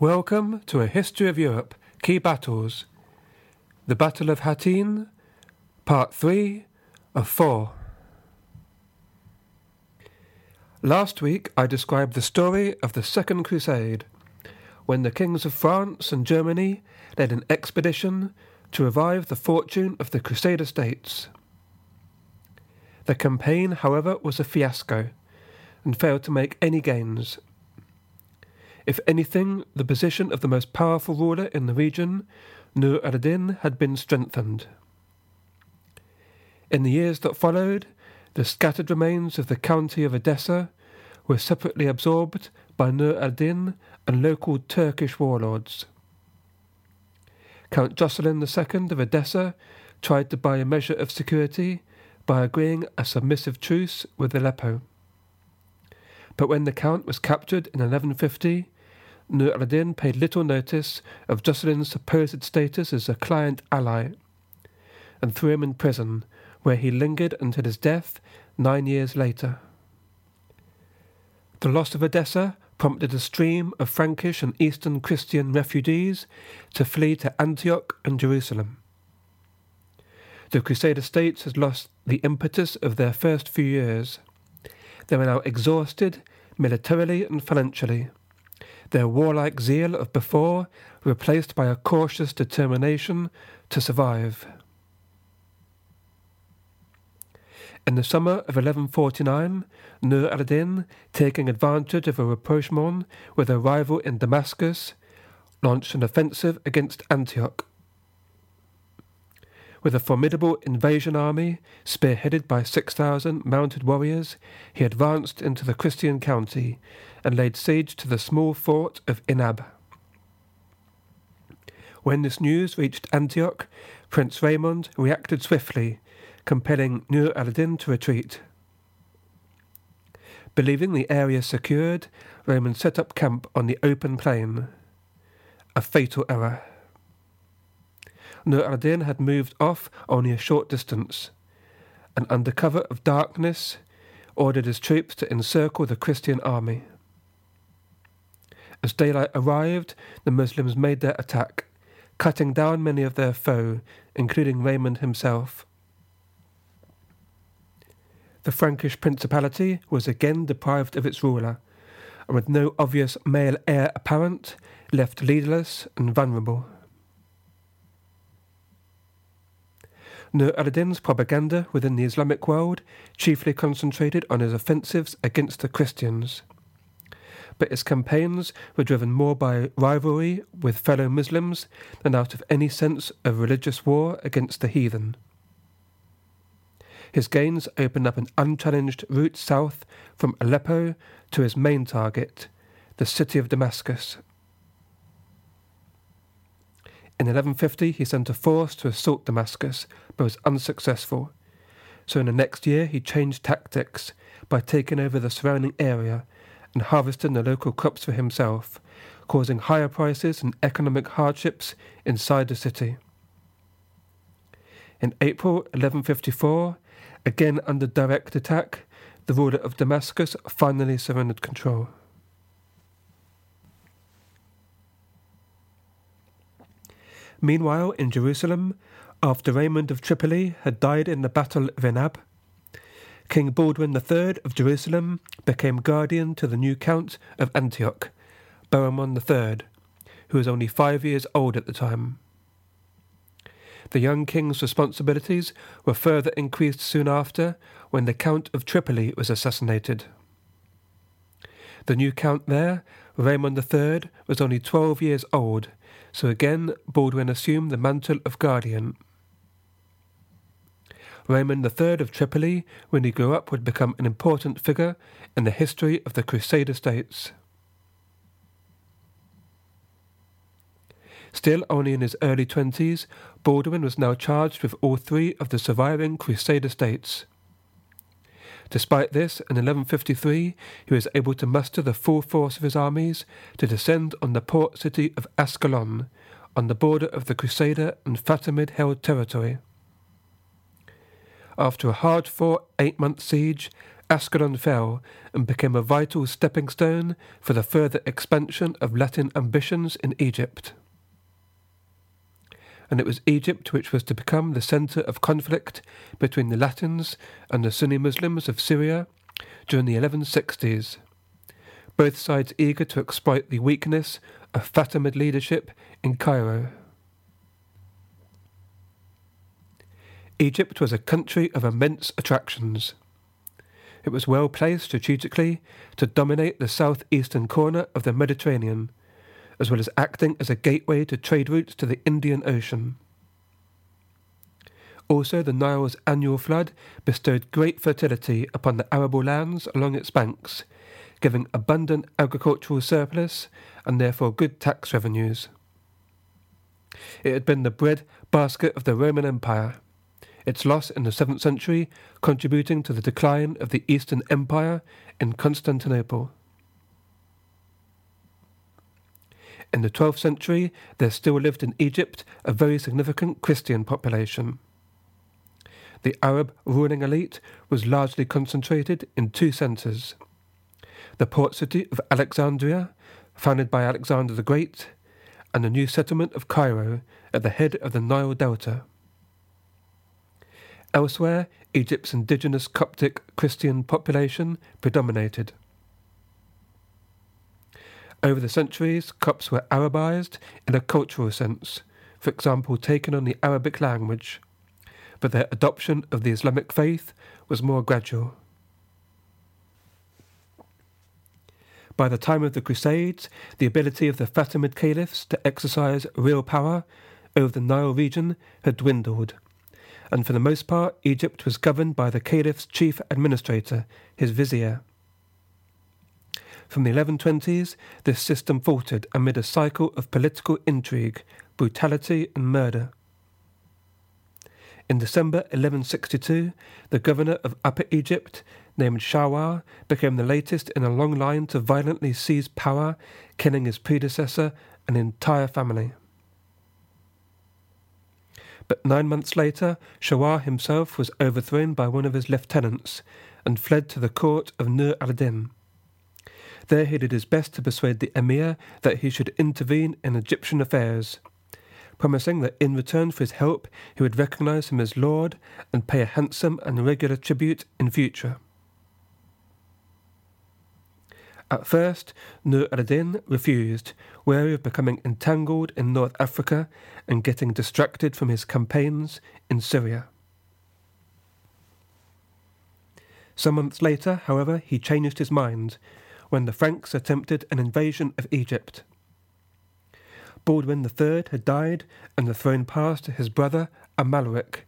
Welcome to a history of Europe, key battles. The Battle of Hattin, Part 3 of 4. Last week I described the story of the Second Crusade, when the kings of France and Germany led an expedition to revive the fortune of the Crusader states. The campaign, however, was a fiasco and failed to make any gains. If anything, the position of the most powerful ruler in the region, Nur al Din, had been strengthened. In the years that followed, the scattered remains of the county of Edessa were separately absorbed by Nur al Din and local Turkish warlords. Count Jocelyn II of Edessa tried to buy a measure of security by agreeing a submissive truce with Aleppo. But when the Count was captured in 1150, Nur ad-Din paid little notice of Jocelyn's supposed status as a client ally and threw him in prison, where he lingered until his death nine years later. The loss of Edessa prompted a stream of Frankish and Eastern Christian refugees to flee to Antioch and Jerusalem. The Crusader states had lost the impetus of their first few years. They were now exhausted militarily and financially their warlike zeal of before replaced by a cautious determination to survive. In the summer of 1149, Nur al-Din, taking advantage of a rapprochement with a rival in Damascus, launched an offensive against Antioch. With a formidable invasion army, spearheaded by 6,000 mounted warriors, he advanced into the Christian county and laid siege to the small fort of Inab. When this news reached Antioch, Prince Raymond reacted swiftly, compelling Nur ad-Din to retreat. Believing the area secured, Raymond set up camp on the open plain. A fatal error. Nur ad-Din had moved off only a short distance, and under cover of darkness ordered his troops to encircle the Christian army. As daylight arrived, the Muslims made their attack, cutting down many of their foe, including Raymond himself. The Frankish principality was again deprived of its ruler, and with no obvious male heir apparent, left leaderless and vulnerable. Nur ad-Din's propaganda within the Islamic world chiefly concentrated on his offensives against the Christians. But his campaigns were driven more by rivalry with fellow Muslims than out of any sense of religious war against the heathen. His gains opened up an unchallenged route south from Aleppo to his main target, the city of Damascus. In 1150, he sent a force to assault Damascus, but was unsuccessful. So in the next year, he changed tactics by taking over the surrounding area and harvesting the local crops for himself, causing higher prices and economic hardships inside the city. In April 1154, again under direct attack, the ruler of Damascus finally surrendered control. Meanwhile, in Jerusalem, after Raymond of Tripoli had died in the Battle of Inab, King Baldwin III of Jerusalem became guardian to the new Count of Antioch, Bohemond III, who was only five years old at the time. The young king's responsibilities were further increased soon after when the Count of Tripoli was assassinated. The new count there Raymond III was only 12 years old, so again Baldwin assumed the mantle of guardian. Raymond III of Tripoli, when he grew up, would become an important figure in the history of the Crusader states. Still only in his early twenties, Baldwin was now charged with all three of the surviving Crusader states. Despite this, in 1153 he was able to muster the full force of his armies to descend on the port city of Ascalon, on the border of the Crusader and Fatimid held territory. After a hard fought eight month siege, Ascalon fell and became a vital stepping stone for the further expansion of Latin ambitions in Egypt and it was Egypt which was to become the centre of conflict between the Latins and the Sunni Muslims of Syria during the 1160s. Both sides eager to exploit the weakness of Fatimid leadership in Cairo. Egypt was a country of immense attractions. It was well placed strategically to dominate the southeastern corner of the Mediterranean as well as acting as a gateway to trade routes to the Indian Ocean. Also, the Nile's annual flood bestowed great fertility upon the arable lands along its banks, giving abundant agricultural surplus and therefore good tax revenues. It had been the bread basket of the Roman Empire, its loss in the 7th century contributing to the decline of the Eastern Empire in Constantinople. In the 12th century, there still lived in Egypt a very significant Christian population. The Arab ruling elite was largely concentrated in two centres the port city of Alexandria, founded by Alexander the Great, and the new settlement of Cairo at the head of the Nile Delta. Elsewhere, Egypt's indigenous Coptic Christian population predominated. Over the centuries, Copts were Arabized in a cultural sense, for example, taken on the Arabic language, but their adoption of the Islamic faith was more gradual. By the time of the Crusades, the ability of the Fatimid caliphs to exercise real power over the Nile region had dwindled, and for the most part, Egypt was governed by the caliph's chief administrator, his vizier. From the 1120s, this system faltered amid a cycle of political intrigue, brutality, and murder. In December 1162, the governor of Upper Egypt, named Shawar, became the latest in a long line to violently seize power, killing his predecessor and entire family. But nine months later, Shawar himself was overthrown by one of his lieutenants and fled to the court of Nur al Din. There he did his best to persuade the emir that he should intervene in Egyptian affairs, promising that in return for his help he would recognize him as lord and pay a handsome and regular tribute in future. At first, Nur ad-Din refused, wary of becoming entangled in North Africa and getting distracted from his campaigns in Syria. Some months later, however, he changed his mind when the Franks attempted an invasion of Egypt. Baldwin III had died, and the throne passed to his brother Amalric,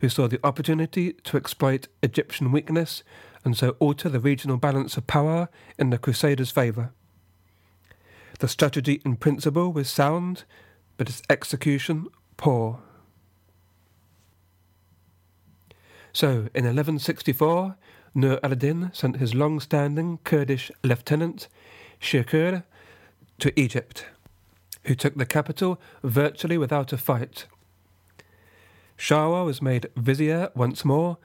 who saw the opportunity to exploit Egyptian weakness and so alter the regional balance of power in the Crusaders' favour. The strategy in principle was sound, but its execution poor. So, in 1164, Nur al-Din sent his long-standing Kurdish lieutenant, Shirkuh, to Egypt, who took the capital virtually without a fight. Shawar was made vizier once more,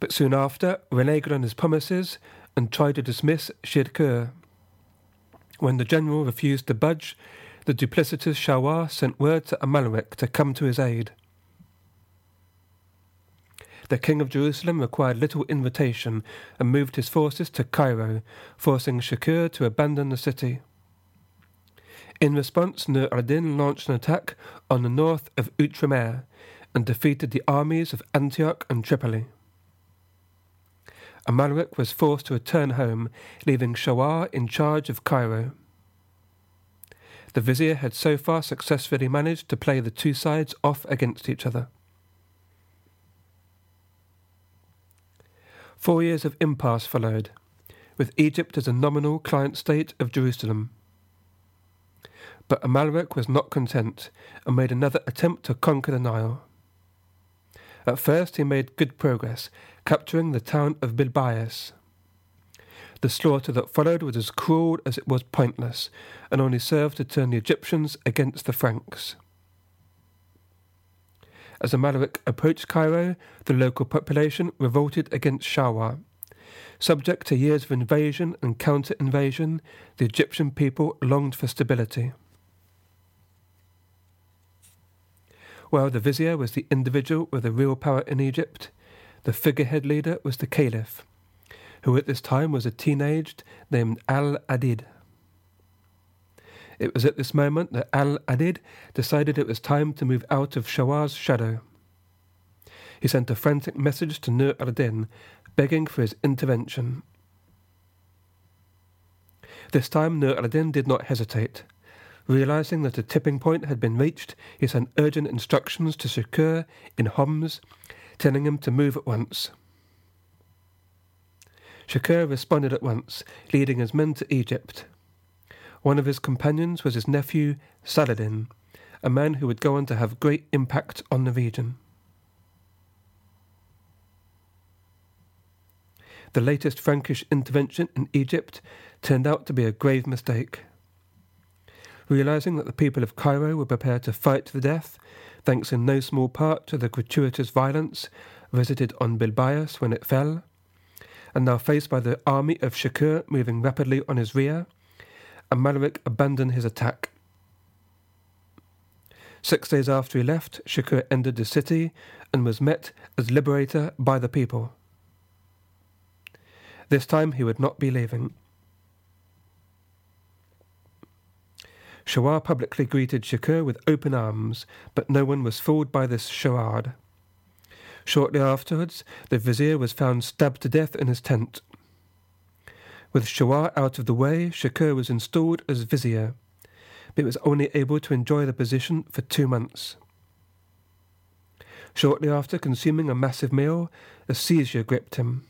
but soon after reneged on his promises and tried to dismiss Shirkuh. When the general refused to budge, the duplicitous Shawar sent word to Amalric to come to his aid. The king of Jerusalem required little invitation and moved his forces to Cairo, forcing Shirkuh to abandon the city. In response, Nur al-Din launched an attack on the north of Outremer and defeated the armies of Antioch and Tripoli. Amalric was forced to return home, leaving Shawar in charge of Cairo. the vizier had so far successfully managed to play the two sides off against each other. Four years of impasse followed, with Egypt as a nominal client state of Jerusalem. But Amalric was not content and made another attempt to conquer the Nile. At first he made good progress, capturing the town of Bilbaas. The slaughter that followed was as cruel as it was pointless, and only served to turn the Egyptians against the Franks. As Amalric approached Cairo, the local population revolted against Shawar. Subject to years of invasion and counter invasion, the Egyptian people longed for stability. While the vizier was the individual with the real power in Egypt, the figurehead leader was the caliph, who at this time was a teenaged named Al Adid. It was at this moment that Al Adid decided it was time to move out of Shawar's shadow. He sent a frantic message to Nur al Din, begging for his intervention. This time Nur al Din did not hesitate. Realizing that a tipping point had been reached, he sent urgent instructions to Shirkuh in Homs, telling him to move at once. Shirkuh responded at once, leading his men to Egypt. One of his companions was his nephew Saladin, a man who would go on to have great impact on the region. The latest Frankish intervention in Egypt turned out to be a grave mistake. Realizing that the people of Cairo were prepared to fight to the death, thanks in no small part to the gratuitous violence visited on Bilbaas when it fell, and now faced by the army of Shirkuh moving rapidly on his rear, Amalric abandoned his attack. Six days after he left, Shirkuh entered the city and was met as liberator by the people. This time he would not be leaving. Shawar publicly greeted Shirkuh with open arms, but no one was fooled by this charade. Shortly afterwards, the vizier was found stabbed to death in his tent. With Shawar out of the way, Shirkuh was installed as vizier, but was only able to enjoy the position for two months. Shortly after consuming a massive meal, a seizure gripped him.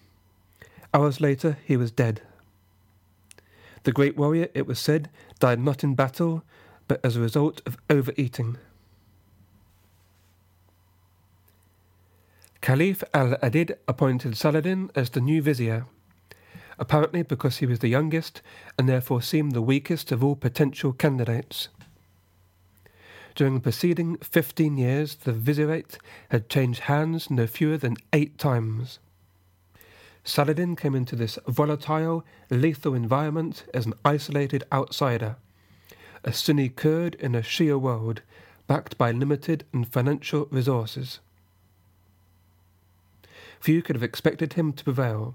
Hours later, he was dead. The great warrior, it was said, died not in battle, but as a result of overeating. Caliph al Adid appointed Saladin as the new vizier apparently because he was the youngest and therefore seemed the weakest of all potential candidates. During the preceding fifteen years, the vizierate had changed hands no fewer than eight times. Saladin came into this volatile, lethal environment as an isolated outsider, a Sunni Kurd in a Shia world, backed by limited and financial resources. Few could have expected him to prevail,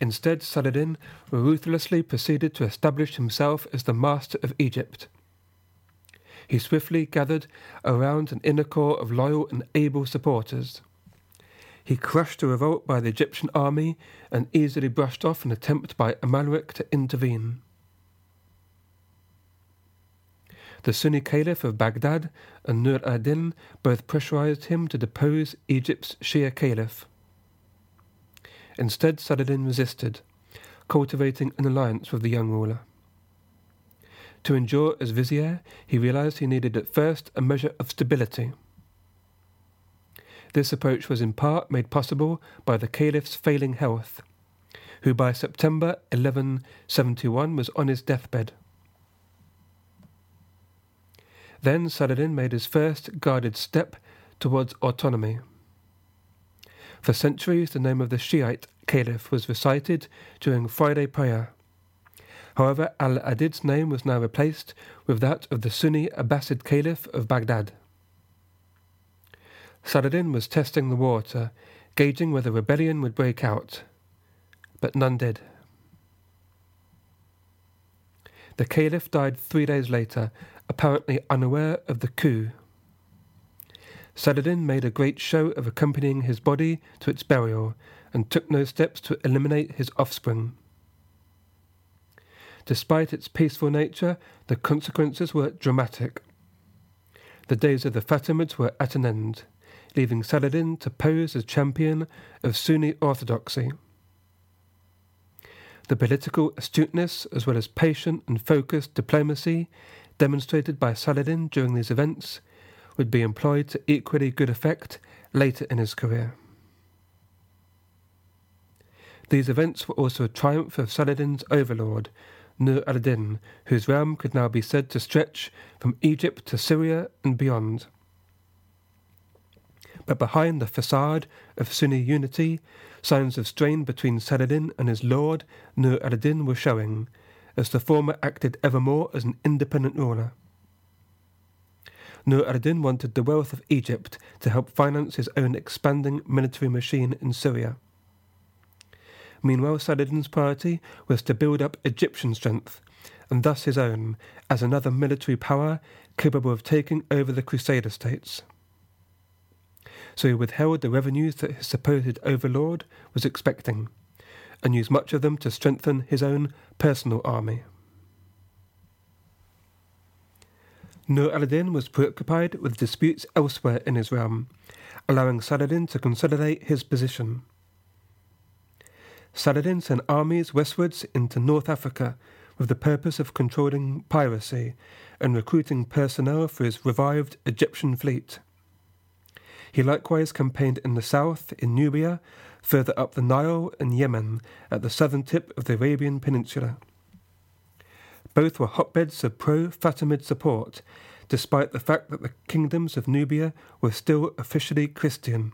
Instead, Saladin ruthlessly proceeded to establish himself as the master of Egypt. He swiftly gathered around an inner core of loyal and able supporters. He crushed a revolt by the Egyptian army and easily brushed off an attempt by Amalric to intervene. The Sunni Caliph of Baghdad and Nur ad-Din both pressurized him to depose Egypt's Shia Caliph. Instead, Saladin resisted, cultivating an alliance with the young ruler. To endure as vizier, he realized he needed at first a measure of stability. This approach was in part made possible by the caliph's failing health, who by September 1171 was on his deathbed. Then Saladin made his first guarded step towards autonomy. For centuries, the name of the Shiite caliph was recited during Friday prayer. However, Al Adid's name was now replaced with that of the Sunni Abbasid caliph of Baghdad. Saladin was testing the water, gauging whether rebellion would break out, but none did. The caliph died three days later, apparently unaware of the coup Saladin made a great show of accompanying his body to its burial and took no steps to eliminate his offspring. Despite its peaceful nature, the consequences were dramatic. The days of the Fatimids were at an end, leaving Saladin to pose as champion of Sunni orthodoxy. The political astuteness, as well as patient and focused diplomacy demonstrated by Saladin during these events, would be employed to equally good effect later in his career. These events were also a triumph of Saladin's overlord, Nur al-Din, whose realm could now be said to stretch from Egypt to Syria and beyond. But behind the facade of Sunni unity, signs of strain between Saladin and his lord Nur al-Din were showing, as the former acted ever more as an independent ruler. Nur al-Din wanted the wealth of Egypt to help finance his own expanding military machine in Syria. Meanwhile, Saladin's priority was to build up Egyptian strength, and thus his own, as another military power capable of taking over the Crusader states. So he withheld the revenues that his supposed overlord was expecting, and used much of them to strengthen his own personal army. Nur al-Din was preoccupied with disputes elsewhere in his realm, allowing Saladin to consolidate his position. Saladin sent armies westwards into North Africa with the purpose of controlling piracy and recruiting personnel for his revived Egyptian fleet. He likewise campaigned in the south, in Nubia, further up the Nile, and Yemen, at the southern tip of the Arabian Peninsula. Both were hotbeds of pro Fatimid support, despite the fact that the kingdoms of Nubia were still officially Christian.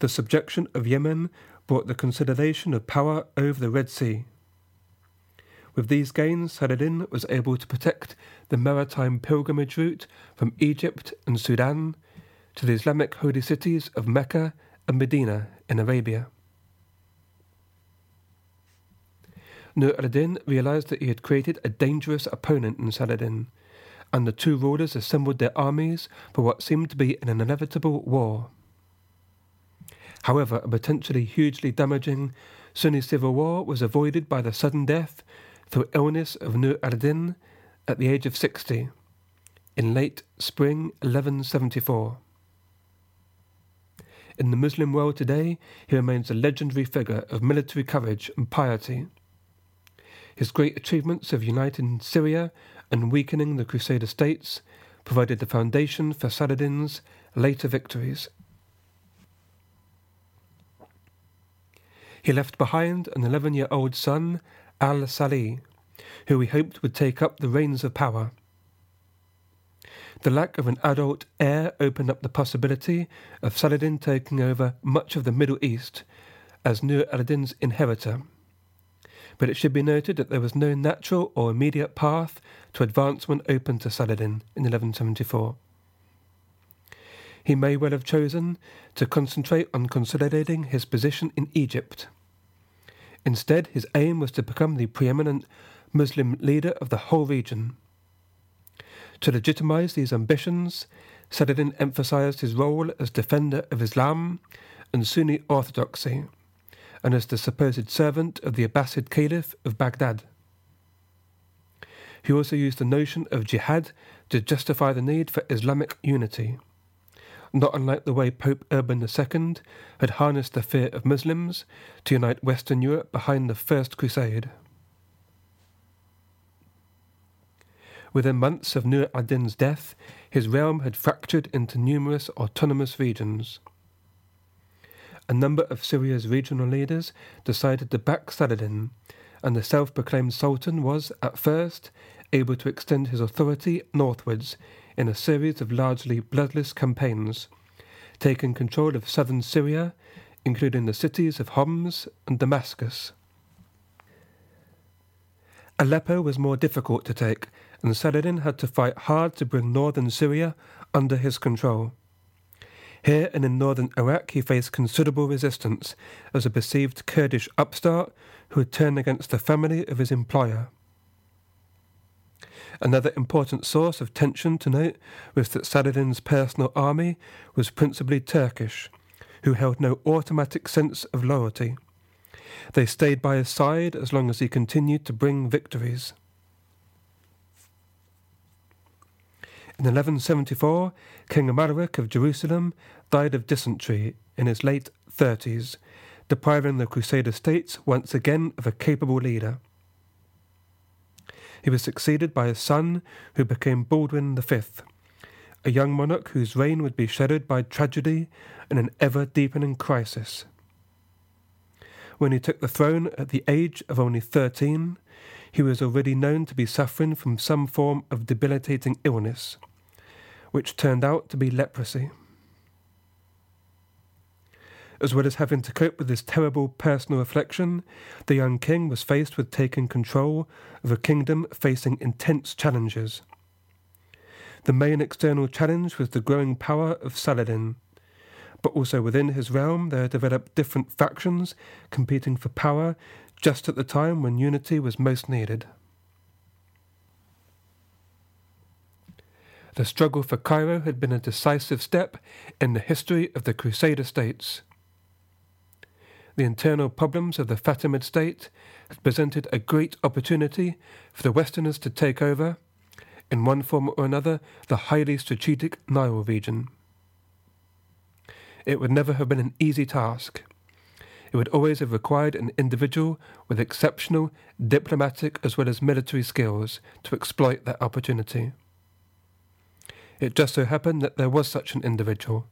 The subjection of Yemen brought the consolidation of power over the Red Sea. With these gains, Saladin was able to protect the maritime pilgrimage route from Egypt and Sudan to the Islamic holy cities of Mecca and Medina in Arabia. Nur al-Din realized that he had created a dangerous opponent in Saladin, and the two rulers assembled their armies for what seemed to be an inevitable war. However, a potentially hugely damaging Sunni civil war was avoided by the sudden death through illness of Nur al-Din at the age of 60 in late spring 1174. In the Muslim world today, he remains a legendary figure of military courage and piety. His great achievements of uniting Syria and weakening the Crusader states provided the foundation for Saladin's later victories. He left behind an 11 year old son, Al Salih, who he hoped would take up the reins of power. The lack of an adult heir opened up the possibility of Saladin taking over much of the Middle East as Nur al-Din's inheritor. But it should be noted that there was no natural or immediate path to advancement open to Saladin in 1174 he may well have chosen to concentrate on consolidating his position in Egypt. Instead, his aim was to become the preeminent Muslim leader of the whole region. To legitimize these ambitions, Saladin emphasized his role as defender of Islam and Sunni orthodoxy, and as the supposed servant of the Abbasid Caliph of Baghdad. He also used the notion of jihad to justify the need for Islamic unity not unlike the way Pope Urban II had harnessed the fear of Muslims to unite Western Europe behind the First Crusade. Within months of Nur ad-Din's death, his realm had fractured into numerous autonomous regions. A number of Syria's regional leaders decided to back Saladin, and the self proclaimed Sultan was, at first, able to extend his authority northwards in a series of largely bloodless campaigns, taking control of southern Syria, including the cities of Homs and Damascus. Aleppo was more difficult to take, and Saladin had to fight hard to bring northern Syria under his control. Here and in northern Iraq, he faced considerable resistance as a perceived Kurdish upstart who had turned against the family of his employer. Another important source of tension to note was that Saladin's personal army was principally Turkish, who held no automatic sense of loyalty. They stayed by his side as long as he continued to bring victories. In 1174, King Amalric of Jerusalem died of dysentery in his late thirties, depriving the Crusader states once again of a capable leader. He was succeeded by his son, who became Baldwin V, a young monarch whose reign would be shadowed by tragedy and an ever deepening crisis. When he took the throne at the age of only thirteen, he was already known to be suffering from some form of debilitating illness, which turned out to be leprosy. As well as having to cope with this terrible personal affliction, the young king was faced with taking control of a kingdom facing intense challenges. The main external challenge was the growing power of Saladin, but also within his realm there developed different factions competing for power just at the time when unity was most needed. The struggle for Cairo had been a decisive step in the history of the Crusader states. The internal problems of the Fatimid state had presented a great opportunity for the Westerners to take over, in one form or another, the highly strategic Nile region. It would never have been an easy task. It would always have required an individual with exceptional diplomatic as well as military skills to exploit that opportunity. It just so happened that there was such an individual,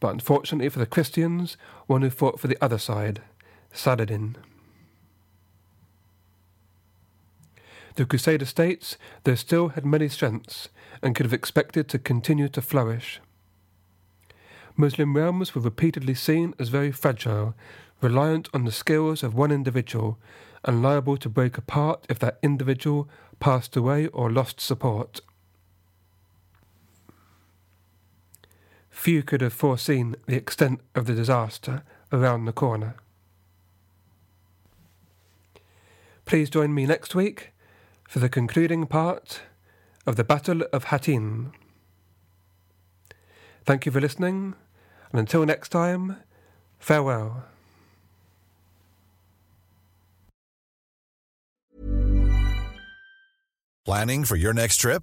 but unfortunately for the Christians, one who fought for the other side, Saladin. The Crusader states, though still had many strengths, and could have expected to continue to flourish. Muslim realms were repeatedly seen as very fragile, reliant on the skills of one individual, and liable to break apart if that individual passed away or lost support. Few could have foreseen the extent of the disaster around the corner. Please join me next week for the concluding part of the Battle of Hattin. Thank you for listening and until next time, farewell. Planning for your next trip?